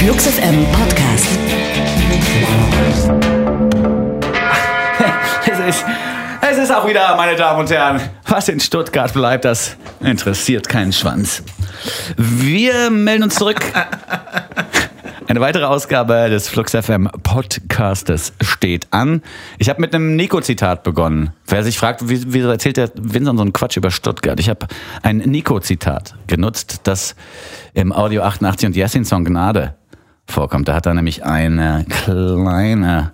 Flux FM Podcast. Es ist, es ist auch wieder, meine Damen und Herren, was in Stuttgart bleibt, das interessiert keinen Schwanz. Wir melden uns zurück. Eine weitere Ausgabe des Flux FM Podcastes steht an. Ich habe mit einem Nico-Zitat begonnen. Wer sich fragt, wie, wie erzählt der Vincent so einen Quatsch über Stuttgart? Ich habe ein Nico-Zitat genutzt, das im Audio 88 und Jessin-Song Gnade vorkommt. Da hat er nämlich eine kleine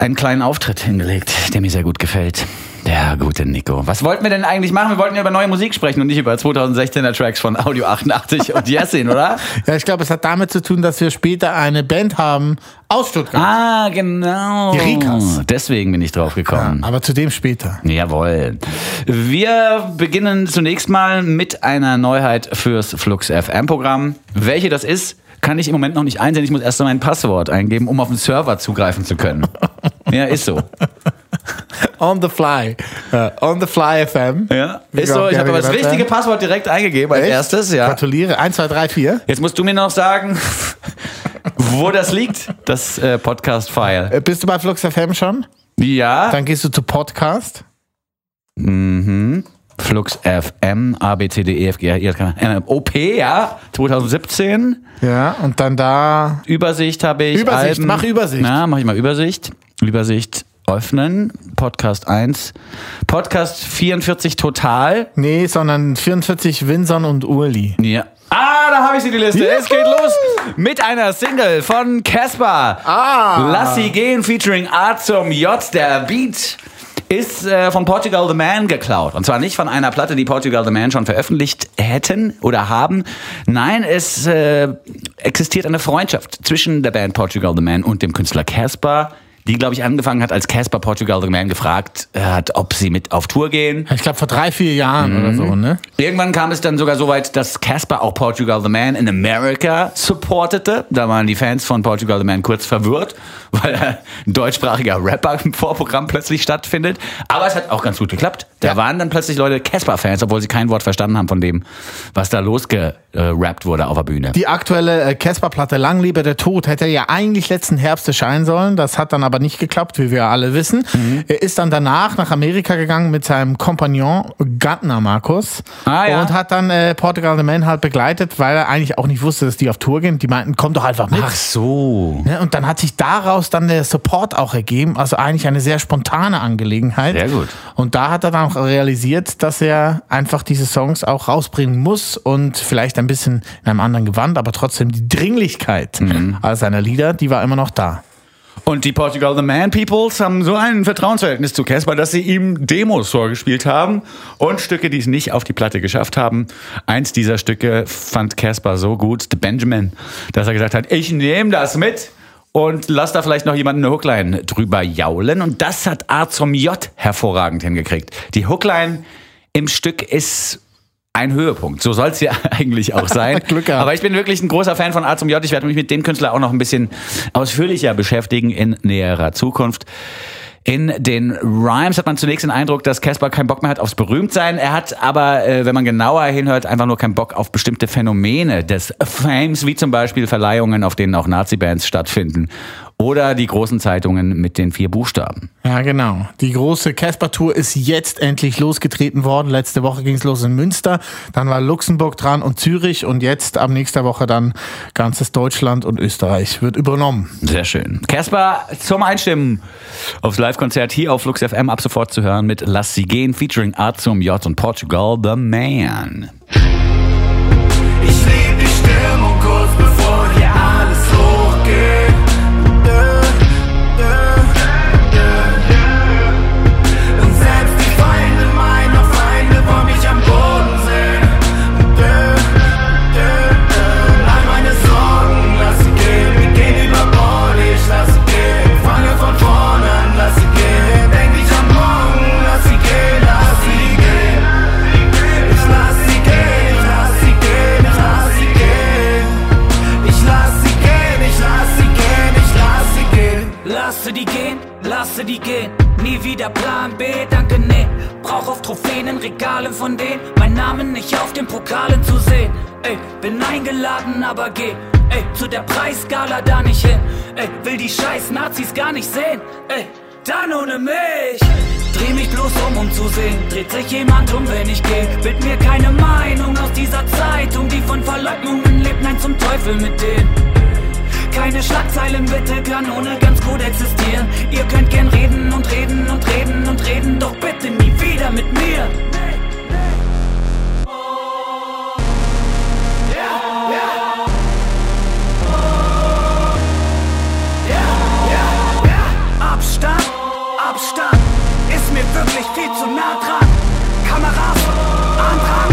einen kleinen Auftritt hingelegt, der mir sehr gut gefällt. Der gute Nico. Was wollten wir denn eigentlich machen? Wir wollten ja über neue Musik sprechen und nicht über 2016er Tracks von Audio 88 und Jessin, oder? Ja, ich glaube, es hat damit zu tun, dass wir später eine Band haben aus Stuttgart. Ah, genau. Die Rikas. Deswegen bin ich drauf gekommen. Aber zu dem später. Jawohl. Wir beginnen zunächst mal mit einer Neuheit fürs Flux FM Programm. Welche das ist, kann ich im Moment noch nicht einsehen. Ich muss erst mal mein Passwort eingeben, um auf den Server zugreifen zu können. ja, ist so. On the fly. Ja, on the fly FM. Ja, Wie ist so. Ich habe aber das richtige. Passwort direkt eingegeben als Echt? erstes. Ja. Gratuliere. 1, 2, 3, 4. Jetzt musst du mir noch sagen, wo das liegt, das äh, Podcast-File. Äh, Bist du bei Flux FM schon? Ja. Dann gehst du zu Podcast. Mhm. Flux FM, A, B, C, D, E, F, G, H, I, J, K, L, M, N, O, P, ja. 2017. Ja, und dann da. Übersicht habe ich. Übersicht, Alben. mach Übersicht. Na, mach ich mal Übersicht. Übersicht öffnen. Podcast 1. Podcast 44 total. Nee, sondern 44 Winson und Urli. Ja. Ah, da habe ich sie, die Liste. Es geht los mit einer Single von Casper. Ah. Lass sie gehen, featuring A zum J. Der Beat ist äh, von Portugal The Man geklaut. Und zwar nicht von einer Platte, die Portugal The Man schon veröffentlicht hätten oder haben. Nein, es äh, existiert eine Freundschaft zwischen der Band Portugal The Man und dem Künstler Casper, die, glaube ich, angefangen hat, als Casper Portugal The Man gefragt hat, ob sie mit auf Tour gehen. Ich glaube vor drei, vier Jahren Mhm. oder so, ne? Irgendwann kam es dann sogar so weit, dass Casper auch Portugal the Man in America supportete. Da waren die Fans von Portugal the Man kurz verwirrt, weil ein deutschsprachiger Rapper im Vorprogramm plötzlich stattfindet. Aber es hat auch ganz gut geklappt. Da Ja. waren dann plötzlich Leute Casper-Fans, obwohl sie kein Wort verstanden haben von dem, was da losgerappt wurde auf der Bühne. Die aktuelle äh, Casper-Platte Lang lebe der Tod hätte ja eigentlich letzten Herbst erscheinen sollen. Das hat dann aber nicht geklappt, wie wir alle wissen. Mhm. Er ist dann danach nach Amerika gegangen mit seinem Kompagnon Gantner Markus Ah, ja. und hat dann äh, Portugal the Man halt begleitet, weil er eigentlich auch nicht wusste, dass die auf Tour gehen. Die meinten, komm doch einfach mit. Ach so. Ne, Und dann hat sich daraus dann der Support auch ergeben. Also eigentlich eine sehr spontane Angelegenheit. Sehr gut. Und da hat er dann auch realisiert, dass er einfach diese Songs auch rausbringen muss und vielleicht ein bisschen in einem anderen Gewand, aber trotzdem die Dringlichkeit Mhm. all seiner Lieder, die war immer noch da. Und die Portugal the Man Peoples haben so ein Vertrauensverhältnis zu Casper, dass sie ihm Demos vorgespielt haben und Stücke, die es nicht auf die Platte geschafft haben. Eins dieser Stücke fand Casper so gut, The Benjamin, dass er gesagt hat, ich nehme das mit und lass da vielleicht noch jemanden eine Hookline drüber jaulen. Und das hat A zum J hervorragend hingekriegt. Die Hookline im Stück ist ein Höhepunkt. So soll es ja eigentlich auch sein. Glück gehabt. Aber ich bin wirklich ein großer Fan von A zum J. Ich werde mich mit dem Künstler auch noch ein bisschen ausführlicher beschäftigen in näherer Zukunft. In den Rhymes hat man zunächst den Eindruck, dass Casper keinen Bock mehr hat aufs Berühmtsein. Er hat aber, äh, wenn man genauer hinhört, einfach nur keinen Bock auf bestimmte Phänomene des Fames, wie zum Beispiel Verleihungen, auf denen auch Nazi-Bands stattfinden. Oder die großen Zeitungen mit den vier Buchstaben. Ja, genau. Die große Casper-Tour ist jetzt endlich losgetreten worden. Letzte Woche ging es los in Münster, dann war Luxemburg dran und Zürich und jetzt ab nächster Woche dann ganzes Deutschland und Österreich wird übernommen. Sehr schön. Casper zum Einstimmen aufs Live-Konzert hier auf Flux FM ab sofort zu hören mit Lass sie gehen, featuring A zum J und Portugal The Man. In Regalen von denen. Mein Name nicht auf den Pokalen zu sehen. Ey, bin eingeladen, aber geh. ey, zu der Preisskala da nicht hin. Ey, will die scheiß Nazis gar nicht sehen. Ey, dann ohne mich. Dreh mich bloß um, um zu sehen. Dreht sich jemand um, wenn ich geh. Bild mir keine Meinung aus dieser Zeitung, die von Verleugnungen lebt. Nein, zum Teufel mit denen. Keine Schlagzeilen bitte, kann ohne ganz gut existieren. Ihr könnt gern reden und reden und reden und reden, doch bitte nie wieder mit mir. Abstand, Abstand ist mir wirklich viel zu nah dran. Kameras, Andrang,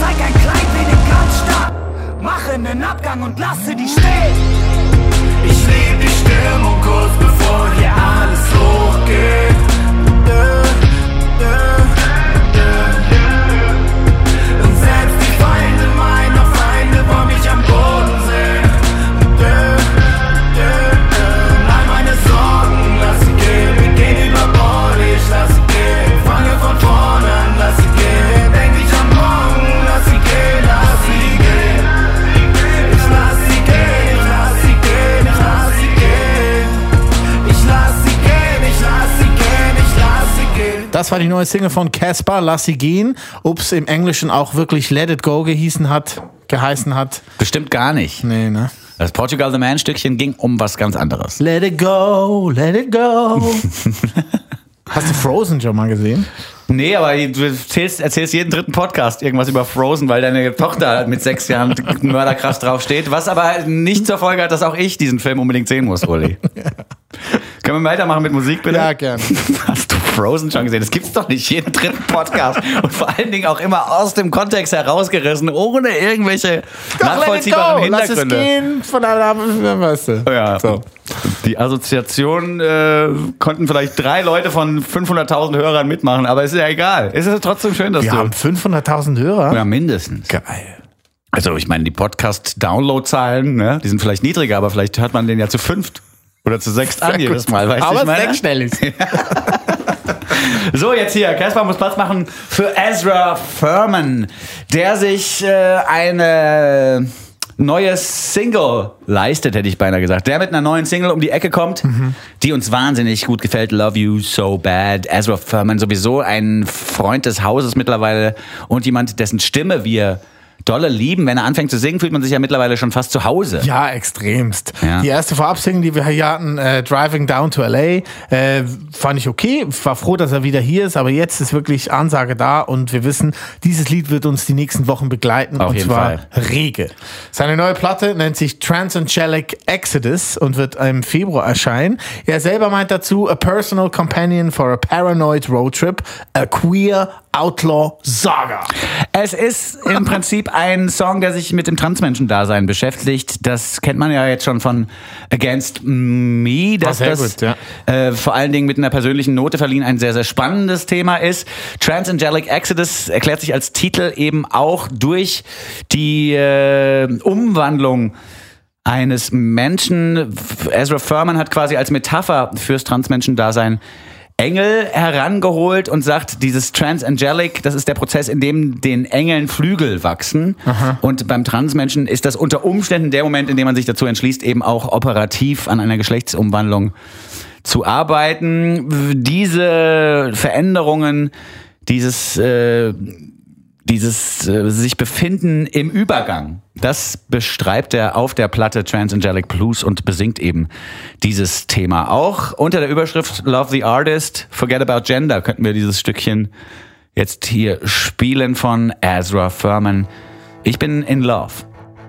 zeig ein klein wenig ganz stark. Mache nen Abgang und lasse die stehen. Ich lieb die Stimmung kurz bevor hier alles hochgeht. Das war die neue Single von Casper, Lass sie gehen. Ob es im Englischen auch wirklich Let It Go gehießen hat, geheißen hat. Bestimmt gar nicht. Nee, ne? Das Portugal the Man Stückchen ging um was ganz anderes. Let it go, let it go. Hast du Frozen schon mal gesehen? Nee, aber du erzählst, erzählst jeden dritten Podcast irgendwas über Frozen, weil deine Tochter mit sechs Jahren mörderkrass drauf steht. Was aber nicht zur Folge hat, dass auch ich diesen Film unbedingt sehen muss, Uli. Können wir weitermachen mit Musik, bitte? Ja, gern. Frozen schon gesehen? Das gibt's doch nicht jeden dritten Podcast. Und vor allen Dingen auch immer aus dem Kontext herausgerissen, ohne irgendwelche nachvollziehbaren Lass es Hintergründe. gehen von einer, weißt du. Ja. So. Die Assoziation äh, konnten vielleicht drei Leute von 500.000 Hörern mitmachen, aber es ist ja egal. Es ist trotzdem schön, dass Wir du... haben 500.000 Hörer. Ja, mindestens. Geil. Also ich meine, die Podcast-Download-Zahlen, ne, die sind vielleicht niedriger, aber vielleicht hört man den ja zu fünft oder zu sechst an jedes Mal. Weißt du, Aber ich meine? sechsstellig. So, jetzt hier. Caspar muss Platz machen für Ezra Furman, der sich äh, eine neue Single leistet, hätte ich beinahe gesagt. Der mit einer neuen Single um die Ecke kommt, die uns wahnsinnig gut gefällt. Love You So Bad. Ezra Furman sowieso ein Freund des Hauses mittlerweile und jemand, dessen Stimme wir dolle lieben. Wenn er anfängt zu singen, fühlt man sich ja mittlerweile schon fast zu Hause. Ja, extremst. Ja. Die erste Vorabsingle, die wir hier hatten, äh, Driving Down to LA, äh, fand ich okay. War froh, dass er wieder hier ist, aber jetzt ist wirklich Ansage da und wir wissen, dieses Lied wird uns die nächsten Wochen begleiten Auf und zwar Fall. rege. Seine neue Platte nennt sich Transangelic Exodus und wird im Februar erscheinen. Er selber meint dazu, a personal companion for a paranoid road trip, a queer outlaw saga. Es ist im Prinzip ein Song, der sich mit dem Transmenschen-Dasein beschäftigt. Das kennt man ja jetzt schon von Against Me, dass sehr das gut, ja. äh, vor allen Dingen mit einer persönlichen Note verliehen ein sehr, sehr spannendes Thema ist. Transangelic Exodus erklärt sich als Titel eben auch durch die äh, Umwandlung eines Menschen. Ezra Furman hat quasi als Metapher fürs Transmenschen-Dasein Engel herangeholt und sagt, dieses Transangelic, das ist der Prozess, in dem den Engeln Flügel wachsen. Und beim Transmenschen ist das unter Umständen der Moment, in dem man sich dazu entschließt, eben auch operativ an einer Geschlechtsumwandlung zu arbeiten. Diese Veränderungen, dieses äh, dieses äh, sich befinden im Übergang, das beschreibt er auf der Platte Transangelic Blues und besingt eben dieses Thema. Auch unter der Überschrift Love the Artist, Forget About Gender könnten wir dieses Stückchen jetzt hier spielen von Ezra Furman. Ich bin in Love.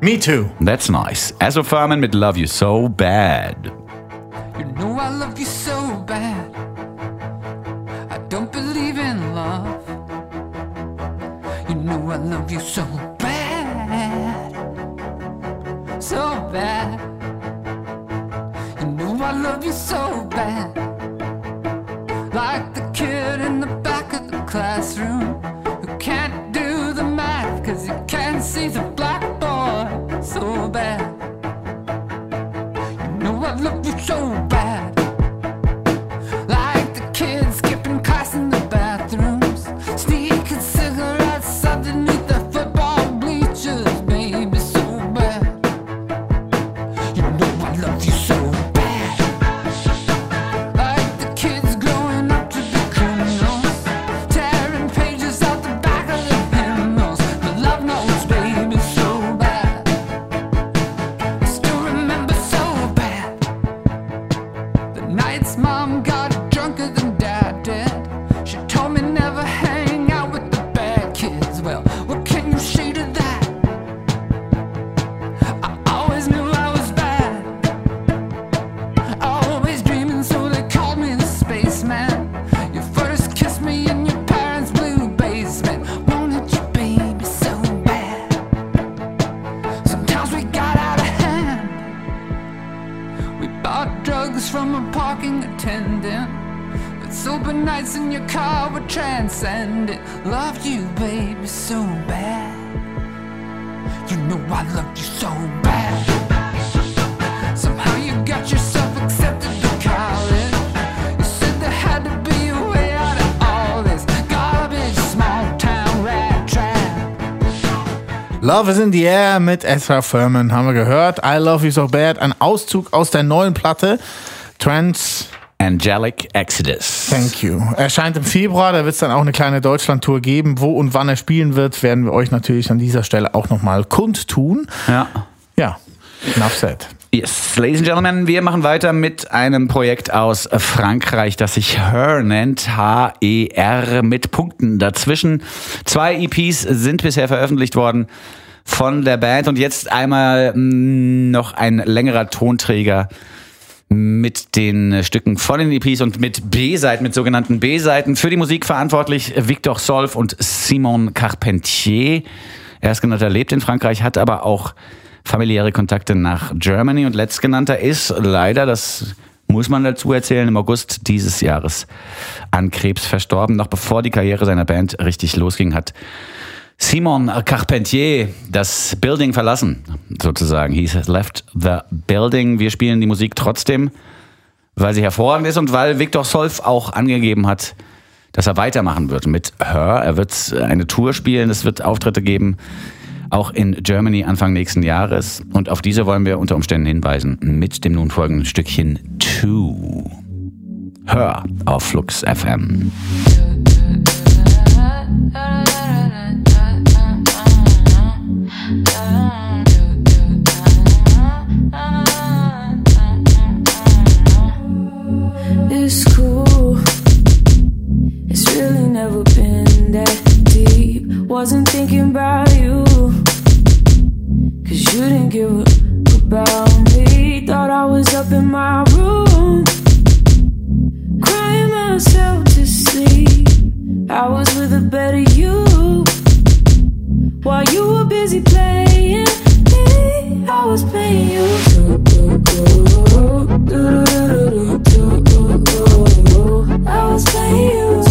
Me too. That's nice. Ezra Furman mit Love You So Bad. You know I love you so love you so bad. So bad. You know I love you so bad. Like the kid in the back of the classroom who can't do the math cause he can't see the blackboard. So bad. You know I love you so bad. Your car would transcend it. Love you, baby, so bad. You know I love you so bad. Somehow you got yourself accepted to college. You said there had to be a way out of all this garbage, small town rat trap. Love is in the Air mit Ezra Furman haben wir gehört. I Love You So Bad, ein Auszug aus der neuen Platte. Trans Angelic Exodus. Thank you. Erscheint im Februar, da wird es dann auch eine kleine Deutschland-Tour geben. Wo und wann er spielen wird, werden wir euch natürlich an dieser Stelle auch nochmal kundtun. Ja. Ja, enough said. Yes, ladies and gentlemen, wir machen weiter mit einem Projekt aus Frankreich, das sich Her nennt, H-E-R mit Punkten dazwischen. Zwei EPs sind bisher veröffentlicht worden von der Band und jetzt einmal mh, noch ein längerer Tonträger mit den Stücken von den EPs und mit B-Seiten, mit sogenannten B-Seiten. Für die Musik verantwortlich Victor Solf und Simon Carpentier. Erstgenannter lebt in Frankreich, hat aber auch familiäre Kontakte nach Germany und letztgenannter ist leider, das muss man dazu erzählen, im August dieses Jahres an Krebs verstorben. Noch bevor die Karriere seiner Band richtig losging, hat Simon Carpentier das Building verlassen, sozusagen. He has left the building. Wir spielen die Musik trotzdem, weil sie hervorragend ist und weil Victor Solf auch angegeben hat, dass er weitermachen wird mit Her. Er wird eine Tour spielen, es wird Auftritte geben, auch in Germany Anfang nächsten Jahres. Und auf diese wollen wir unter Umständen hinweisen mit dem nun folgenden Stückchen Two. Her auf Flux FM. I don't know why I'm like this Cool. It's really never been that deep. Wasn't thinking 'bout you. Cuz you didn't give up on me. Thought I was up in my room. Crying myself to see How was with a better you. While you were busy playing me, I was playing you. I was playing you.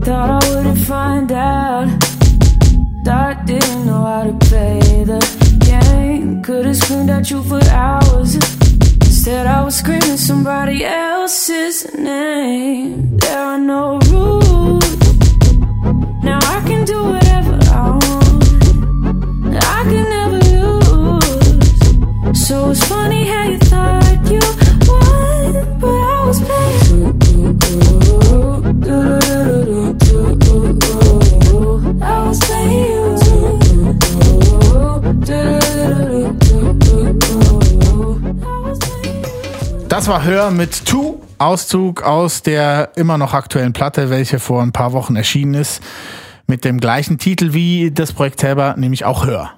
Thought I wouldn't find out. Thought I didn't know how to play the game. Could've screamed at you for hours. Instead, I was screaming somebody else's name. There are no Das war Hör mit Two, Auszug aus der immer noch aktuellen Platte, welche vor ein paar Wochen erschienen ist, mit dem gleichen Titel wie das Projekt selber, nämlich auch Hör.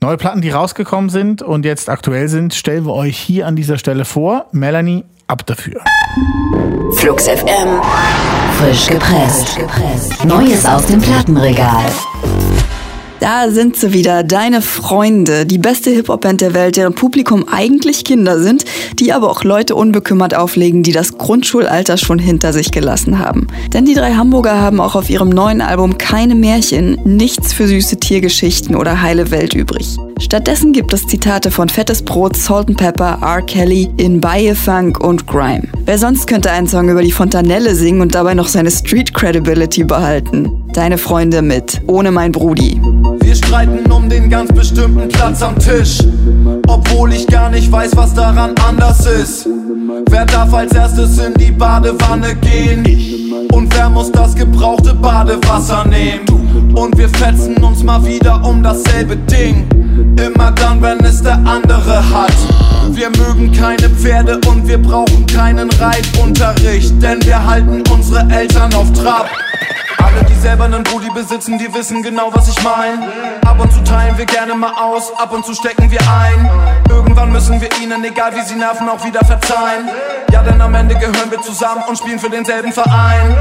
Neue Platten, die rausgekommen sind und jetzt aktuell sind, stellen wir euch hier an dieser Stelle vor. Melanie, ab dafür. Flux FM. Frisch gepresst. Neues aus dem Plattenregal. Da sind sie wieder, deine Freunde, die beste Hip-Hop-Band der Welt, deren Publikum eigentlich Kinder sind, die aber auch Leute unbekümmert auflegen, die das Grundschulalter schon hinter sich gelassen haben. Denn die drei Hamburger haben auch auf ihrem neuen Album keine Märchen, nichts für süße Tiergeschichten oder heile Welt übrig. Stattdessen gibt es Zitate von Fettes Brot, Salt and Pepper, R. Kelly, In Baye Funk und Grime. Wer sonst könnte einen Song über die Fontanelle singen und dabei noch seine Street Credibility behalten? Deine Freunde mit Ohne mein Brudi. Wir streiten um den ganz bestimmten Platz am Tisch. Obwohl ich gar nicht weiß, was daran anders ist. Wer darf als erstes in die Badewanne gehen? Und wer muss das gebrauchte Badewasser nehmen? Und wir fetzen uns mal wieder um dasselbe Ding. Immer dann, wenn es der andere hat. Wir mögen keine Pferde und wir brauchen keinen Reitunterricht. Denn wir halten unsere Eltern auf Trab. Alle, die selber einen Booty besitzen, die wissen genau, was ich mein. Ab und zu teilen wir gerne mal aus, ab und zu stecken wir ein. Irgendwann müssen wir ihnen, egal wie sie nerven, auch wieder verzeihen. Ja, denn am Ende gehören wir zusammen und spielen für denselben Verein.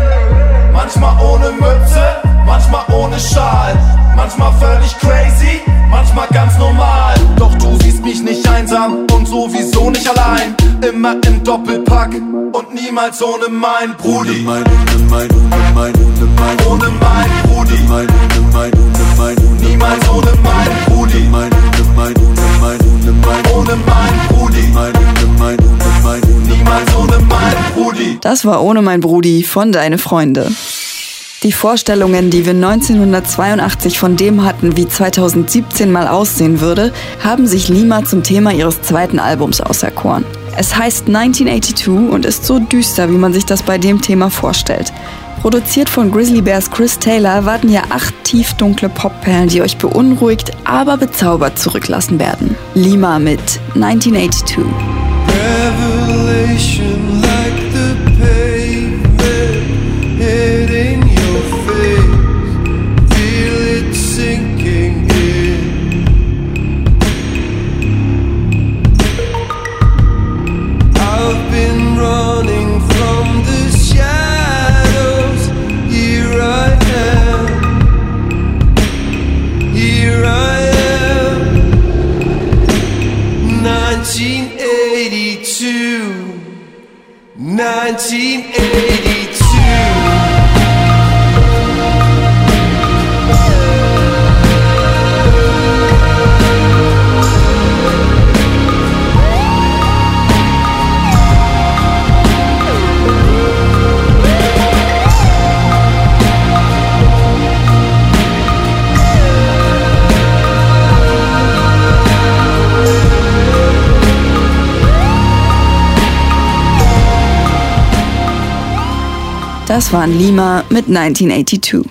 Manchmal ohne Mütze, manchmal ohne Schal, manchmal völlig crazy, manchmal ganz normal. Doch du siehst mich nicht einsam und sowieso nicht allein immer im Doppelpack und niemals ohne mein Brudi. Ohne mein, ohne mein, ohne mein, ohne mein, Ohne mein Brudi. ohne mein, ohne mein, ohne mein, ohne Niemals ohne mein Brudi. mein, ohne mein, ohne mein, ohne mein, Ohne mein Brudi. mein, ohne mein, ohne mein, ohne Niemals ohne mein Brudi. Das war Ohne mein Brudi von Deine Freunde. Die Vorstellungen, die wir 1982 von dem hatten, wie 2017 mal aussehen würde, haben sich Lima zum Thema ihres zweiten Albums auserkoren. Es heißt 1982 und ist so düster, wie man sich das bei dem Thema vorstellt. Produziert von Grizzly Bears Chris Taylor warten hier acht tiefdunkle Popperlen, die euch beunruhigt, aber bezaubert zurücklassen werden. Lima mit 1982. Revelation Das waren Lima mit 1982.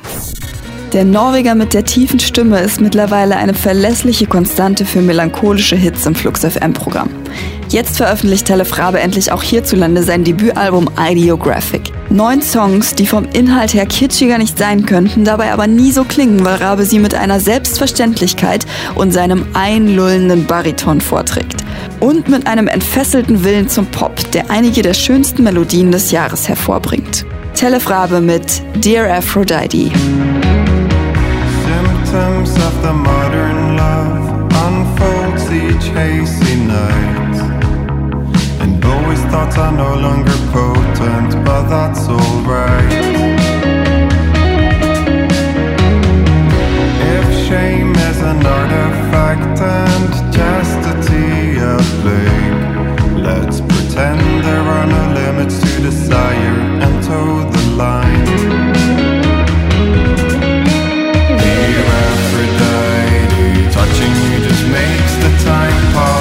Der Norweger mit der tiefen Stimme ist mittlerweile eine verlässliche Konstante für melancholische Hits im Flux FM Programm. Jetzt veröffentlicht Telefrabe endlich auch hierzulande sein Debütalbum Ideographic. Neun Songs, die vom Inhalt her kitschiger nicht sein könnten, dabei aber nie so klingen, weil Rabe sie mit einer Selbstverständlichkeit und seinem einlullenden Bariton vorträgt. Und mit einem entfesselten Willen zum Pop, der einige der schönsten Melodien des Jahres hervorbringt. Telefrabe mit Dear Aphrodite. Symptoms of the modern love unfolds each hazy night. And thoughts are no longer potent, but that's alright. Shame is an artifact and chastity a plague, let's pretend there are no limits desire and toe the line. Dear Aphrodite, touching you just makes the time pause.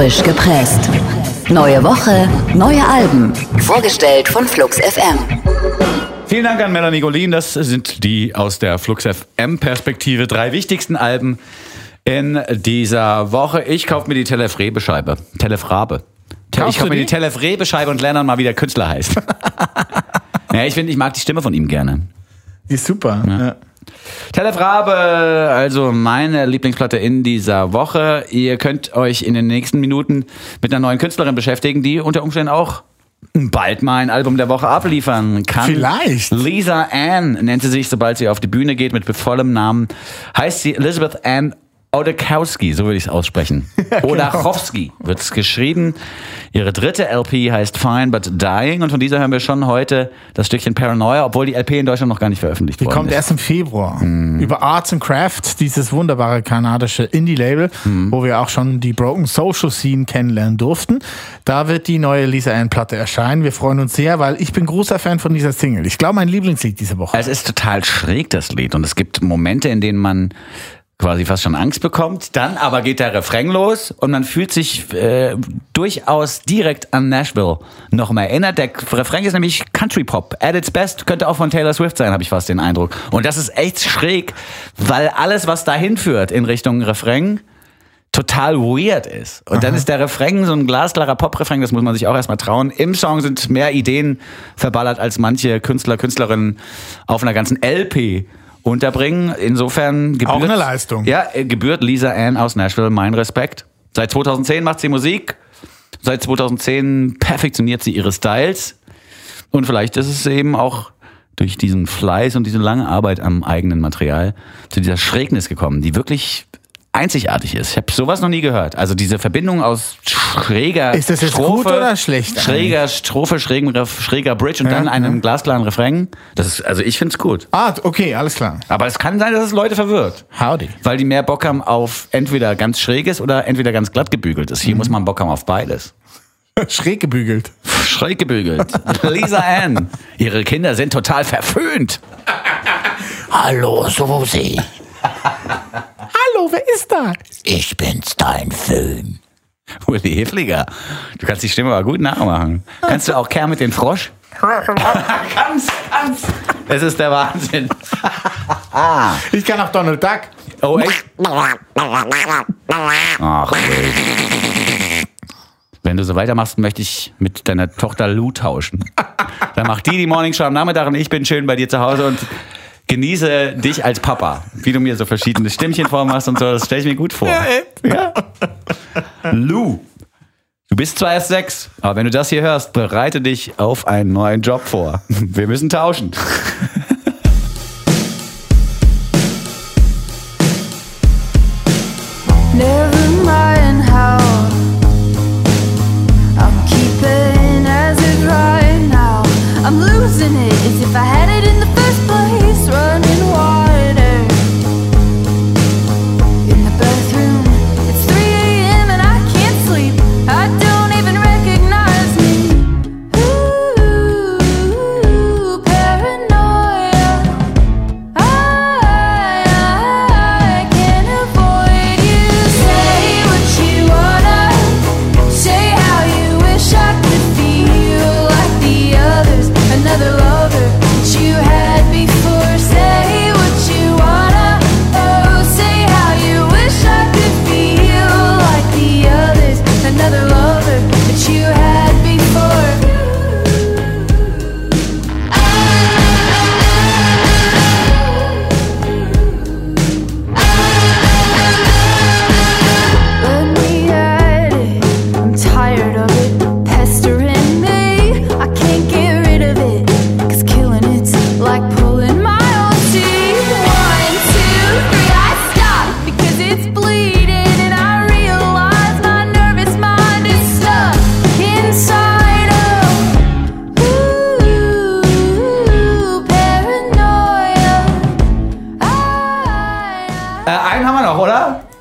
Frisch gepresst. Neue Woche, neue Alben. Vorgestellt von Flux FM. Vielen Dank an Melanie Golin. Das sind die aus der Flux FM-Perspektive drei wichtigsten Alben in dieser Woche. Ich kaufe mir die Telefrabe-Scheibe. Telefrabe. Te- Kaufst Ich kaufe mir die die? Telefrabe-Scheibe und lerne dann mal, wie der Künstler heißt. ja, ich finde, ich mag die Stimme von ihm gerne. Die ist super. Ja. Telefrabe, also meine Lieblingsplatte in dieser Woche. Ihr könnt euch in den nächsten Minuten mit einer neuen Künstlerin beschäftigen, die unter Umständen auch bald mal ein Album der Woche abliefern kann. Vielleicht. Lisa Ann nennt sie sich, sobald sie auf die Bühne geht mit vollem Namen. Heißt sie Elizabeth Ann Odekowski, so würde ich es aussprechen. Olachowski wird es geschrieben. Ihre dritte LP heißt Fine But Dying und von dieser hören wir schon heute das Stückchen Paranoia, obwohl die LP in Deutschland noch gar nicht veröffentlicht Die worden kommt ist. erst im Februar. Mhm. Über Arts and Craft, dieses wunderbare kanadische Indie-Label, Mhm. wo wir auch schon die Broken Social Scene kennenlernen durften. Da wird die neue Lisa Ann-Platte erscheinen. Wir freuen uns sehr, weil ich bin großer Fan von dieser Single. Ich glaube, mein Lieblingslied diese Woche. Es ist total schräg, das Lied. Und es gibt Momente, in denen man quasi fast schon Angst bekommt. Dann aber geht der Refrain los und man fühlt sich äh, durchaus direkt an Nashville noch mal erinnert. Der Refrain ist nämlich Country Pop. At its best könnte auch von Taylor Swift sein, habe ich fast den Eindruck. Und das ist echt schräg, weil alles, was dahin führt in Richtung Refrain, total weird ist. Und dann ist der Refrain so ein glasklarer Pop-Refrain, das muss man sich auch erstmal trauen. Im Song sind mehr Ideen verballert, als manche Künstler, Künstlerinnen auf einer ganzen LP unterbringen. Insofern gebührt, Auch eine Leistung. Ja, äh, gebührt Lisa Ann aus Nashville mein Respekt. Seit 2010 macht sie Musik. Seit 2010 perfektioniert sie ihre Styles. Und vielleicht ist es eben auch durch diesen Fleiß und diese lange Arbeit am eigenen Material zu dieser Schrägnis gekommen, die wirklich einzigartig ist. Ich habe sowas noch nie gehört. Also diese Verbindung aus schräger Ist das jetzt Strophe, gut oder schlecht Schräger Strophe, schrägen Ref, schräger Bridge und Ja, dann einem ja. glasklaren Refrain. Das ist, also ich find's gut. Ah, okay, alles klar. Aber es kann sein, dass es Leute verwirrt. Howdy. Weil die mehr Bock haben auf entweder ganz schräges oder entweder ganz glatt gebügeltes. Mhm. Hier muss man Bock haben auf beides. Schräg gebügelt. Schräg gebügelt. Lisa Ann. Ihre Kinder sind total verföhnt. Hallo, Susi. Hallo, wer ist da? Ich bin's, dein Föhn. Uli Hefliger. Du kannst die Stimme aber gut nachmachen. Kannst du auch Kermit den Frosch? ganz, ganz. Es ist der Wahnsinn. Ich kann auch Donald Duck. Oh, echt? Ach, ey. Wenn du so weitermachst, möchte ich mit deiner Tochter Lou tauschen. Dann macht die die Morningshow am Nachmittag und ich bin schön bei dir zu Hause und genieße dich als Papa. Wie du mir so verschiedene Stimmchen vormachst und so, das stelle ich mir gut vor. Ja. Lou, du bist zwar erst sechs, aber wenn du das hier hörst, bereite dich auf einen neuen Job vor. Wir müssen tauschen. Never mind how I'm keeping as it right now. I'm losing it as if I had it in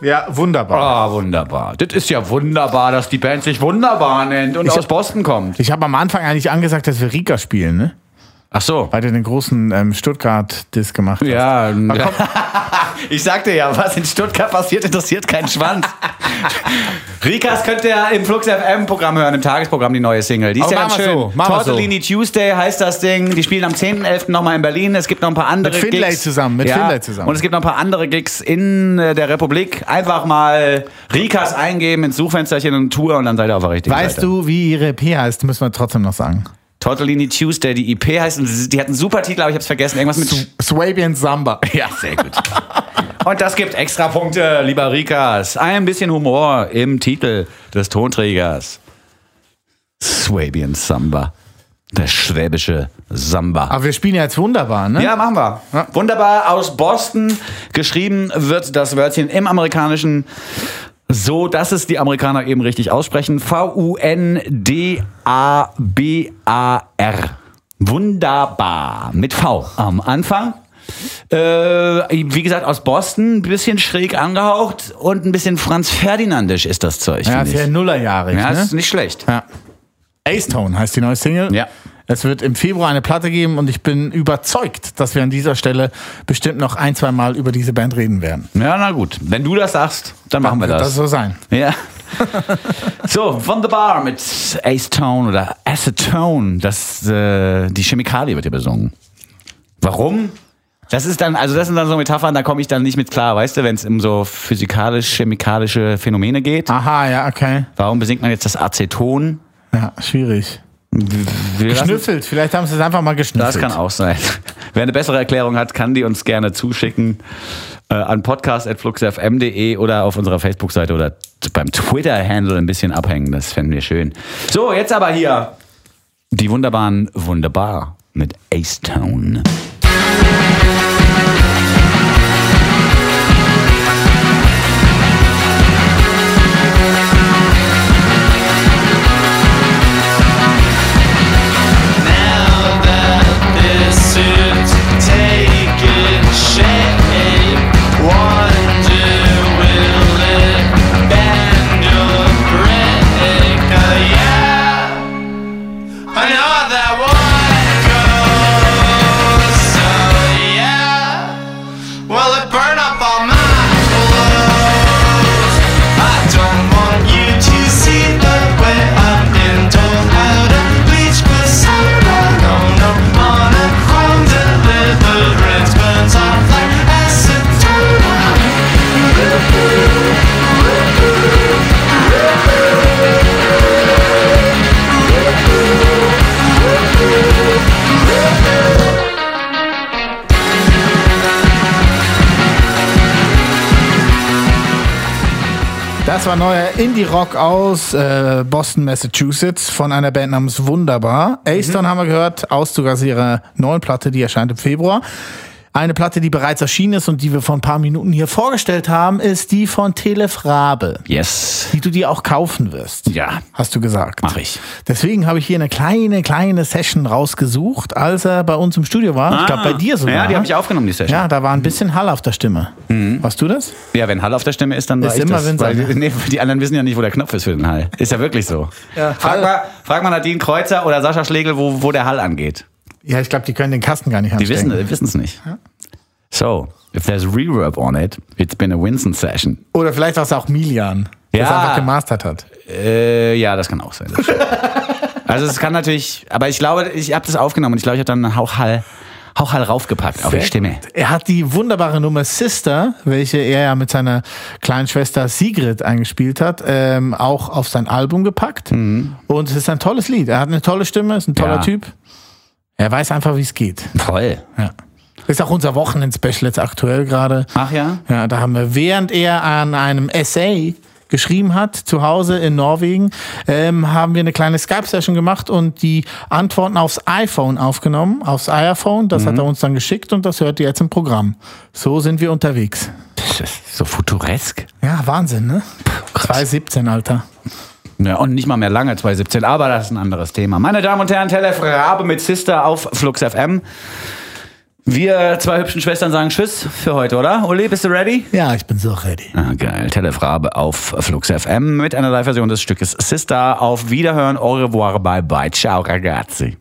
Ja, wunderbar. Ah, wunderbar. Das ist ja wunderbar, dass die Band sich wunderbar nennt und Ich- aus Boston kommt. Ich habe am Anfang eigentlich angesagt, dass wir Rika spielen, ne? Ach so. Weil du den großen ähm, Stuttgart-Diss gemacht hast. Ja, Da kommt, ich sagte ja, was in Stuttgart passiert, interessiert keinen Schwanz. Rikas könnt ihr im Flux FM Programm hören, im Tagesprogramm die neue Single. Die ist Aber ja ganz schön. so, wir so. Tortellini Tuesday heißt das Ding. Die spielen am 10.11. nochmal in Berlin. Es gibt noch ein paar andere Mit Finlay Gigs. zusammen, mit Finlay zusammen. Und es gibt noch ein paar andere Gigs in äh, der Republik. Einfach mal Rikas eingeben ins Suchfensterchen und Tour und dann seid ihr auf der richtigen weißt Seite. du, wie ihre EP heißt? Müssen wir trotzdem noch sagen. Tortellini Tuesday, die IP heißt, und die hat einen super Titel, aber ich hab's vergessen. Irgendwas mit. Swabian Samba. Ja, sehr gut. Und das gibt extra Punkte, lieber Rikas. Ein bisschen Humor im Titel des Tonträgers. Swabian Samba. Der schwäbische Samba. Aber wir spielen ja jetzt wunderbar, ne? Ja, machen wir. Wunderbar aus Boston. Geschrieben wird das Wörtchen im Amerikanischen so, dass es die Amerikaner eben richtig aussprechen. V-U-N-D-A-B-A-R. Wunderbar. Mit V am Anfang. Äh, wie gesagt, aus Boston, ein bisschen schräg angehaucht und ein bisschen Franz Ferdinandisch ist das Zeug. Ja, finde sehr ich. nullerjahrig, Ja, ne? ist nicht schlecht. Ja. Ace Tone heißt die neue Single. Ja. Es wird im Februar eine Platte geben und ich bin überzeugt, dass wir an dieser Stelle bestimmt noch ein, zwei Mal über diese Band reden werden. Ja, na gut. Wenn du das sagst, dann machen wir das. das so sein. Ja. so, Wunderbar mit Acetone oder Acetone. Das, äh, die Chemikalie wird hier besungen. Warum? Das ist dann, also das sind dann so Metaphern, da komme ich dann nicht mit klar, weißt du, wenn es um so physikalisch-chemikalische Phänomene geht. Aha, ja, okay. Warum besingt man jetzt das Aceton? Ja, schwierig. Geschnüffelt, vielleicht haben sie es einfach mal geschnüffelt. Das kann auch sein. Wer eine bessere Erklärung hat, kann die uns gerne zuschicken äh, an podcast.fluxfm.de oder auf unserer Facebook-Seite oder beim Twitter-Handle ein bisschen abhängen. Das fänden wir schön. So, jetzt aber hier die wunderbaren Wunderbar mit Ace Tone. War neuer Indie-Rock aus äh, Boston, Massachusetts von einer Band namens Wunderbar. Aston haben wir gehört, Auszug aus ihrer neuen Platte, die erscheint im Februar. Eine Platte, die bereits erschienen ist und die wir vor ein paar Minuten hier vorgestellt haben, ist die von Telef Rabe, Yes. die du dir auch kaufen wirst. Ja, Hast du gesagt. mach ich. Deswegen habe ich hier eine kleine, kleine Session rausgesucht, als er bei uns im Studio war. ich glaube, bei dir sogar. Ah. Ja, die habe ich aufgenommen, die Session. Ja, da war ein bisschen Hall auf der Stimme. Warst du das? Ja, wenn Hall auf der Stimme ist, dann war Ist ich immer das. Winzer, weil, ne? nee, die anderen wissen ja nicht, wo der Knopf ist für den Hall. Ist ja wirklich so. Frag, mal, frag mal Nadine Kreuzer oder Sascha Schlegel, wo, wo der Hall angeht. Ja, ich glaube, die können den Kasten gar nicht Die wissen es nicht. So, if there's reverb on it, it's been a Winston session. Oder vielleicht war es auch Milian, der es Ja. einfach gemastert hat. Äh, ja, das kann auch sein. Also es kann natürlich, aber ich glaube, ich habe das aufgenommen und ich glaube, ich habe dann einen Hauchhall, raufgepackt auf die Stimme. Er hat die wunderbare Nummer Sister, welche er ja mit seiner kleinen Schwester Sigrid eingespielt hat, ähm, auch auf sein Album gepackt. Und es ist ein tolles Lied. Er hat eine tolle Stimme, ist ein toller Ja. Typ. Er weiß einfach, wie es geht. Toll. Ja. Ist auch unser Wochenend-Special jetzt aktuell gerade. Ach ja? Ja, da haben wir, während er an einem Essay geschrieben hat, zu Hause in Norwegen, ähm, haben wir eine kleine Skype-Session gemacht und die Antworten aufs iPhone aufgenommen, aufs iPhone. Das hat er uns dann geschickt und das hört ihr jetzt im Programm. So sind wir unterwegs. Das ist so futuresk. Ja, Wahnsinn, ne? 2017, Alter. Ja, und nicht mal mehr lange, 2017, aber das ist ein anderes Thema. Meine Damen und Herren, Telef Rabe mit Sister auf Flux FM. Wir zwei hübschen Schwestern sagen Tschüss für heute, oder? Uli, bist du ready? Ja, ich bin so ready. Ah, geil. Telef Rabe auf Flux FM mit einer Live-Version des Stückes Sister. Auf Wiederhören, au revoir, bye bye. Ciao, ragazzi.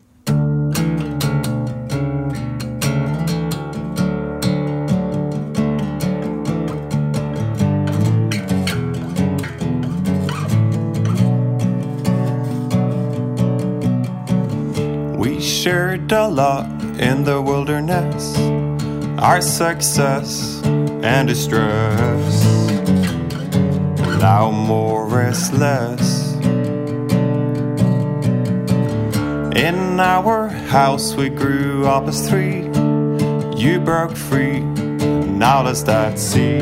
A lot in the wilderness, our success and distress. Now more is less. In our house, we grew up as three. You broke free, now let's that see.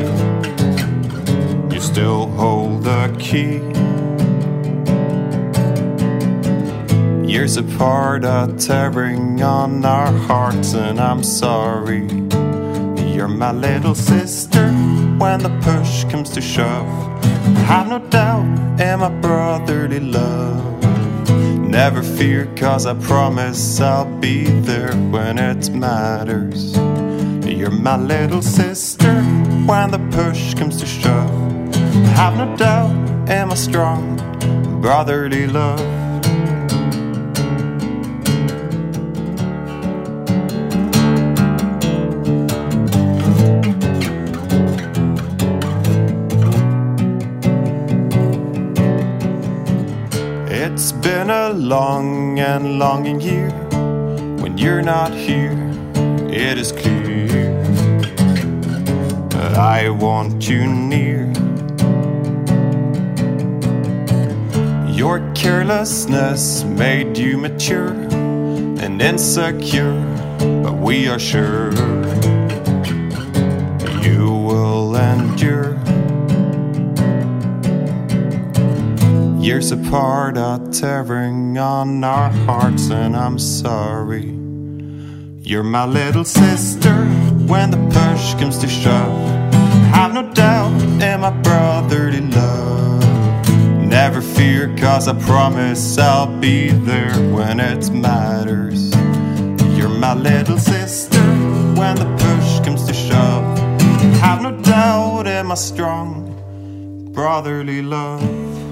You still hold the key. Years apart are tearing on our hearts, and I'm sorry. You're my little sister when the push comes to shove. I Have no doubt in my brotherly love. Never fear, cause I promise I'll be there when it matters. You're my little sister when the push comes to shove. I Have no doubt in my strong brotherly love. Long and longing year. When you're not here, it is clear. I want you near. Your carelessness made you mature and insecure, but we are sure Years apart are tearing on our hearts, and I'm sorry. You're my little sister when the push comes to shove. I have no doubt in my brotherly love. Never fear, cause I promise I'll be there when it matters. You're my little sister when the push comes to shove. I have no doubt in my strong brotherly love.